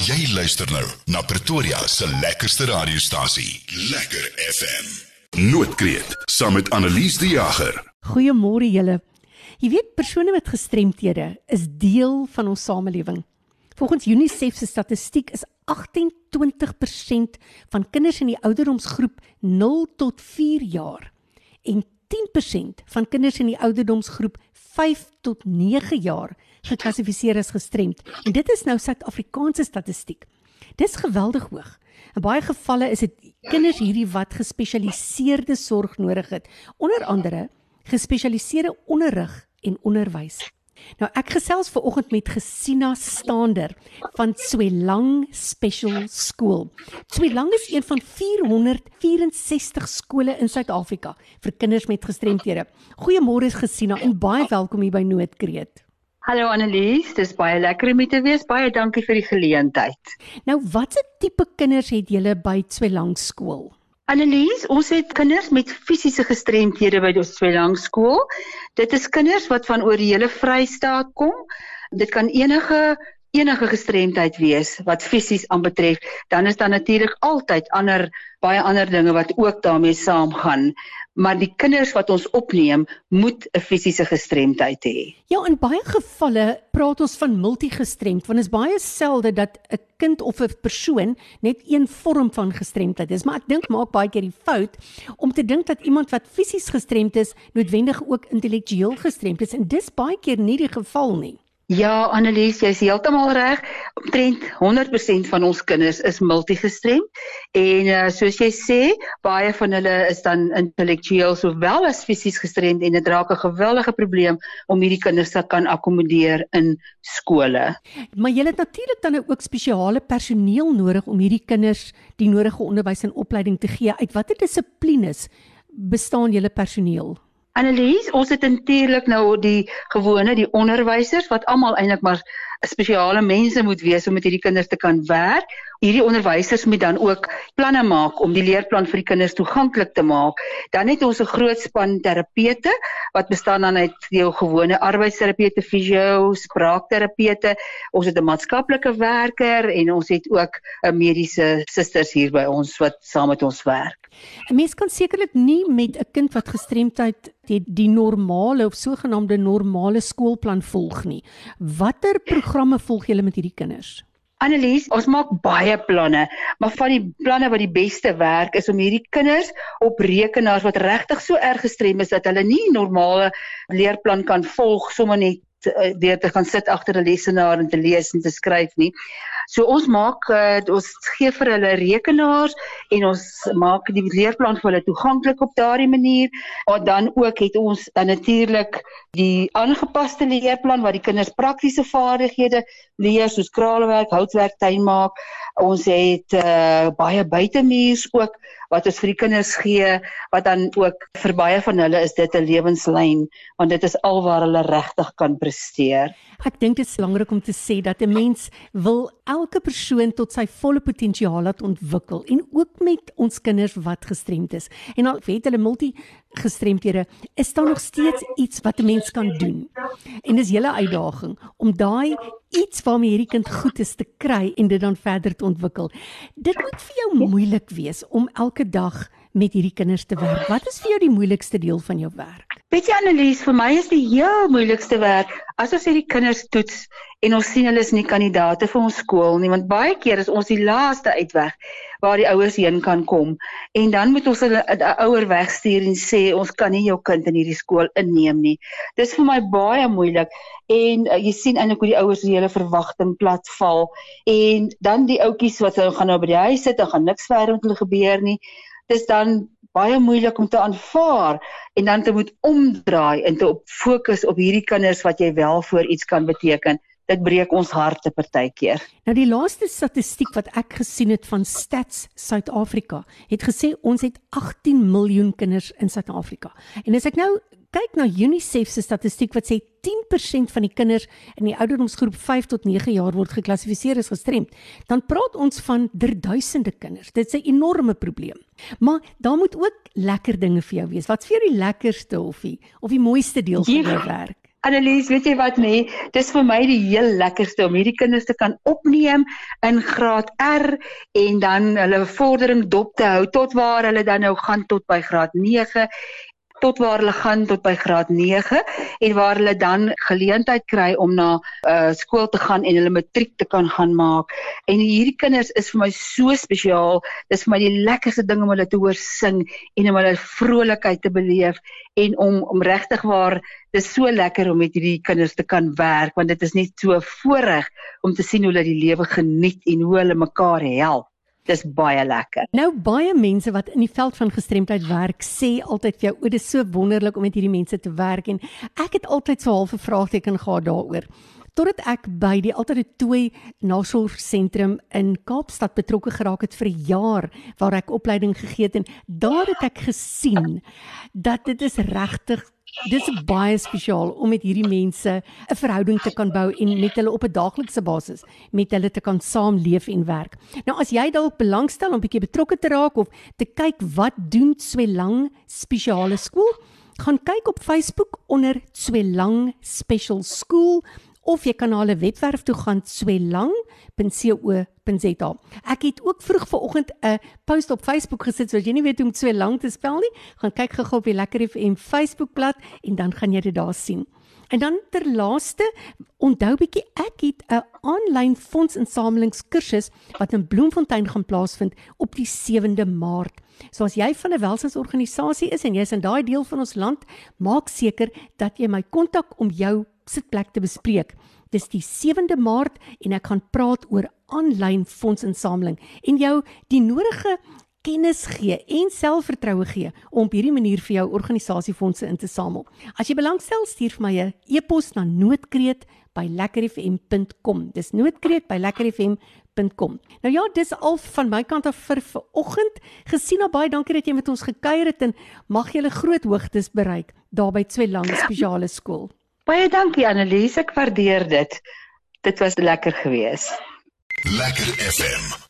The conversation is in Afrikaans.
Jy luister nou na Pretoria se lekkerste radiostasie, Lekker FM. Noordkreet saam met Annelies die Jager. Goeiemôre julle. Jy weet persone met gestremthede is deel van ons samelewing. Volgens UNICEF se statistiek is 28% van kinders in die ouderdomsgroep 0 tot 4 jaar en 10% van kinders in die ouderdomsgroep 5 tot 9 jaar geklassifiseer as gestremd. En dit is nou Suid-Afrikaanse statistiek. Dis geweldig hoog. In baie gevalle is dit kinders hierdie wat gespesialiseerde sorg nodig het, onder andere gespesialiseerde onderrig en onderwys. Nou ek gesels ver oggend met Gesina Stander van Swelang Special School. Swelang is een van 464 skole in Suid-Afrika vir kinders met gestremthede. Goeiemôre Gesina en baie welkom hier by Noordkreet. Hallo Annelies, dis baie lekker om hier te wees. Baie dankie vir die geleentheid. Nou, watse tipe kinders het julle by Swelang skool? Annelies, ons het kinders met fisiese gestremthede by ons Swelang skool. Dit is kinders wat van oor die hele Vrystaat kom. Dit kan enige enige gestremdheid wees wat fisies aanbetref, dan is daar natuurlik altyd ander baie ander dinge wat ook daarmee saamgaan maar die kinders wat ons opneem moet 'n fisiese gestremdheid hê. Ja, in baie gevalle praat ons van multigestremd want dit is baie selde dat 'n kind of 'n persoon net een vorm van gestremdheid is, maar ek dink maak baie keer die fout om te dink dat iemand wat fisies gestremd is, noodwendig ook intellektueel gestremd is en dis baie keer nie die geval nie. Ja, Annelies, jy's heeltemal reg. Omtrent 100% van ons kinders is multigestremd en uh, soos jy sê, baie van hulle is dan intellektueel sowel as fisies gestremd en dit raak 'n geweldige probleem om hierdie kinders te kan akkommodeer in skole. Maar jy het natuurlik dan ook spesiale personeel nodig om hierdie kinders die nodige onderwys en opleiding te gee. Uit watter dissiplines bestaan julle personeel? Annelies, ons het natuurlik nou die gewone die onderwysers wat almal eintlik maar spesiale mense moet wees om met hierdie kinders te kan werk. Hierdie onderwysers moet dan ook planne maak om die leerplan vir die kinders toeganklik te maak. Dan het ons 'n groot span terapeute wat bestaan dan uit jou gewone arbeidsterapeute, fisio, spraakterapeute. Ons het 'n maatskaplike werker en ons het ook 'n mediese susters hier by ons wat saam met ons werk. 'n Mens kan sekerlik nie met 'n kind wat gestremdheid het die normale of sogenaamde normale skoolplan volg nie. Watter programme volg julle met hierdie kinders? Annelies, ons maak baie planne, maar van die planne wat die beste werk is om hierdie kinders op rekenaars wat regtig so erg gestrem is dat hulle nie normale leerplan kan volg sommer net deur te gaan sit agter 'n lesenaar en te lees en te skryf nie. So ons maak uh, ons gee vir hulle rekenaars en ons maak die leerplan vir hulle toeganklik op daardie manier. Maar dan ook het ons dan natuurlik die aangepaste leerplan waar die kinders praktiese vaardighede leer soos kraalwerk, houtwerk, tuinmaak. Ons het uh, baie buitemuurs ook wat ons vir die kinders gee wat dan ook vir baie van hulle is dit 'n lewenslyn want dit is alwaar hulle regtig kan presteer. Ek dink dit is belangrik om te sê dat 'n mens wil persoon tot sy volle potensiaal laat ontwikkel en ook met ons kinders wat gestremd is. En al weet hulle multi gestremdhede, is daar nog steeds iets wat 'n mens kan doen. En dis julle uitdaging om daai iets waarmee hierdie kind goed is te kry en dit dan verder te ontwikkel. Dit moet vir jou moeilik wees om elke dag met hierdie kinders te werk. Wat is vir jou die moeilikste deel van jou werk? Weet jy Annelies, vir my is die heel moeilikste werk as ons hierdie kinders toets en ons sien hulle is nie kandidaate vir ons skool nie, want baie keer is ons die laaste uitweg waar die ouers heen kan kom. En dan moet ons 'n ouer wegstuur en sê ons kan nie jou kind in hierdie skool inneem nie. Dis vir my baie moeilik en uh, jy sien eintlik hoe die ouers se hele verwagting platval en dan die ouetjies wat hulle gaan nou by die huis sit en gaan niks verder met hulle gebeur nie. Dis dan baie moeilik om te aanvaar en dan te moet omdraai en te op fokus op hierdie kinders wat jy wel vir iets kan beteken dit breek ons harte partykeer. Nou die laaste statistiek wat ek gesien het van Stats Suid-Afrika het gesê ons het 18 miljoen kinders in Suid-Afrika. En as ek nou kyk na UNICEF se statistiek wat sê 10% van die kinders in die ouderdomsgroep 5 tot 9 jaar word geklassifiseer as gestremd, dan praat ons van duisende kinders. Dit is 'n enorme probleem. Maar daar moet ook lekker dinge vir jou wees. Wat's vir jou die lekkerste of die of die mooiste deel van jou werk? Annelies, weet jy wat nee, dis vir my die heel lekkerste om hierdie kinders te kan opneem in graad R en dan hulle vordering dop te hou tot waar hulle dan nou gaan tot by graad 9 tot waar hulle gaan tot by graad 9 en waar hulle dan geleentheid kry om na uh, skool te gaan en hulle matriek te kan gaan maak. En hierdie kinders is vir my so spesiaal. Dis vir my die lekkerste ding om hulle te hoor sing en om hulle vrolikheid te beleef en om om regtig waar dis so lekker om met hierdie kinders te kan werk want dit is net so voorreg om te sien hoe hulle die lewe geniet en hoe hulle mekaar help dis baie lekker. Nou baie mense wat in die veld van gestremdheid werk, sê altyd vir jou, "O, dis so wonderlik om met hierdie mense te werk." En ek het altyd so half 'n vraagteken gehad daaroor. Totdat ek by die Altare Tooi Nasorgsentrum in Kaapstad betrokke geraak het vir 'n jaar waar ek opleiding gegee het en daar het ek gesien dat dit is regtig Dit is baie spesiaal om met hierdie mense 'n verhouding te kan bou en met hulle op 'n daaglikse basis met hulle te kan saamleef en werk. Nou as jy dalk belangstel om bietjie betrokke te raak of te kyk wat doen Swelang spesiale skool, gaan kyk op Facebook onder Swelang Special School of jy kan na hulle webwerf toe gaan swelang.co.za. Ek het ook vroeg vanoggend 'n post op Facebook gesit sodat jy nie weet hoe om swelang te spel nie. Gaan kyk gou-gou op die Lekker FM Facebookblad en dan gaan jy dit daar sien. En dan ter laaste, onthou bietjie ek het 'n aanlyn fondsinsamelingskursus wat in Bloemfontein gaan plaasvind op die 7de Maart. So as jy van 'n welsinsorganisasie is en jy's in daai deel van ons land, maak seker dat jy my kontak om jou sitplek te bespreek. Dis die 7de Maart en ek gaan praat oor aanlyn fondsinsameling en jou die nodige kennis gee en selfvertroue gee om op hierdie manier vir jou organisasiefondse in te samel. As jy belangstel, stuur vir my 'n e-pos na noodkreet@lekkerfm.com. Dis noodkreet@lekkerfm.com. Nou ja, dis al van my kant af vir vanoggend. Gesien baie dankie dat jy met ons gekuier het en mag jy groot hoogtes bereik daar by Tweelang Spesiale Skool. Baie dankie Annelies, ek waardeer dit. Dit was lekker geweest. Lekker FM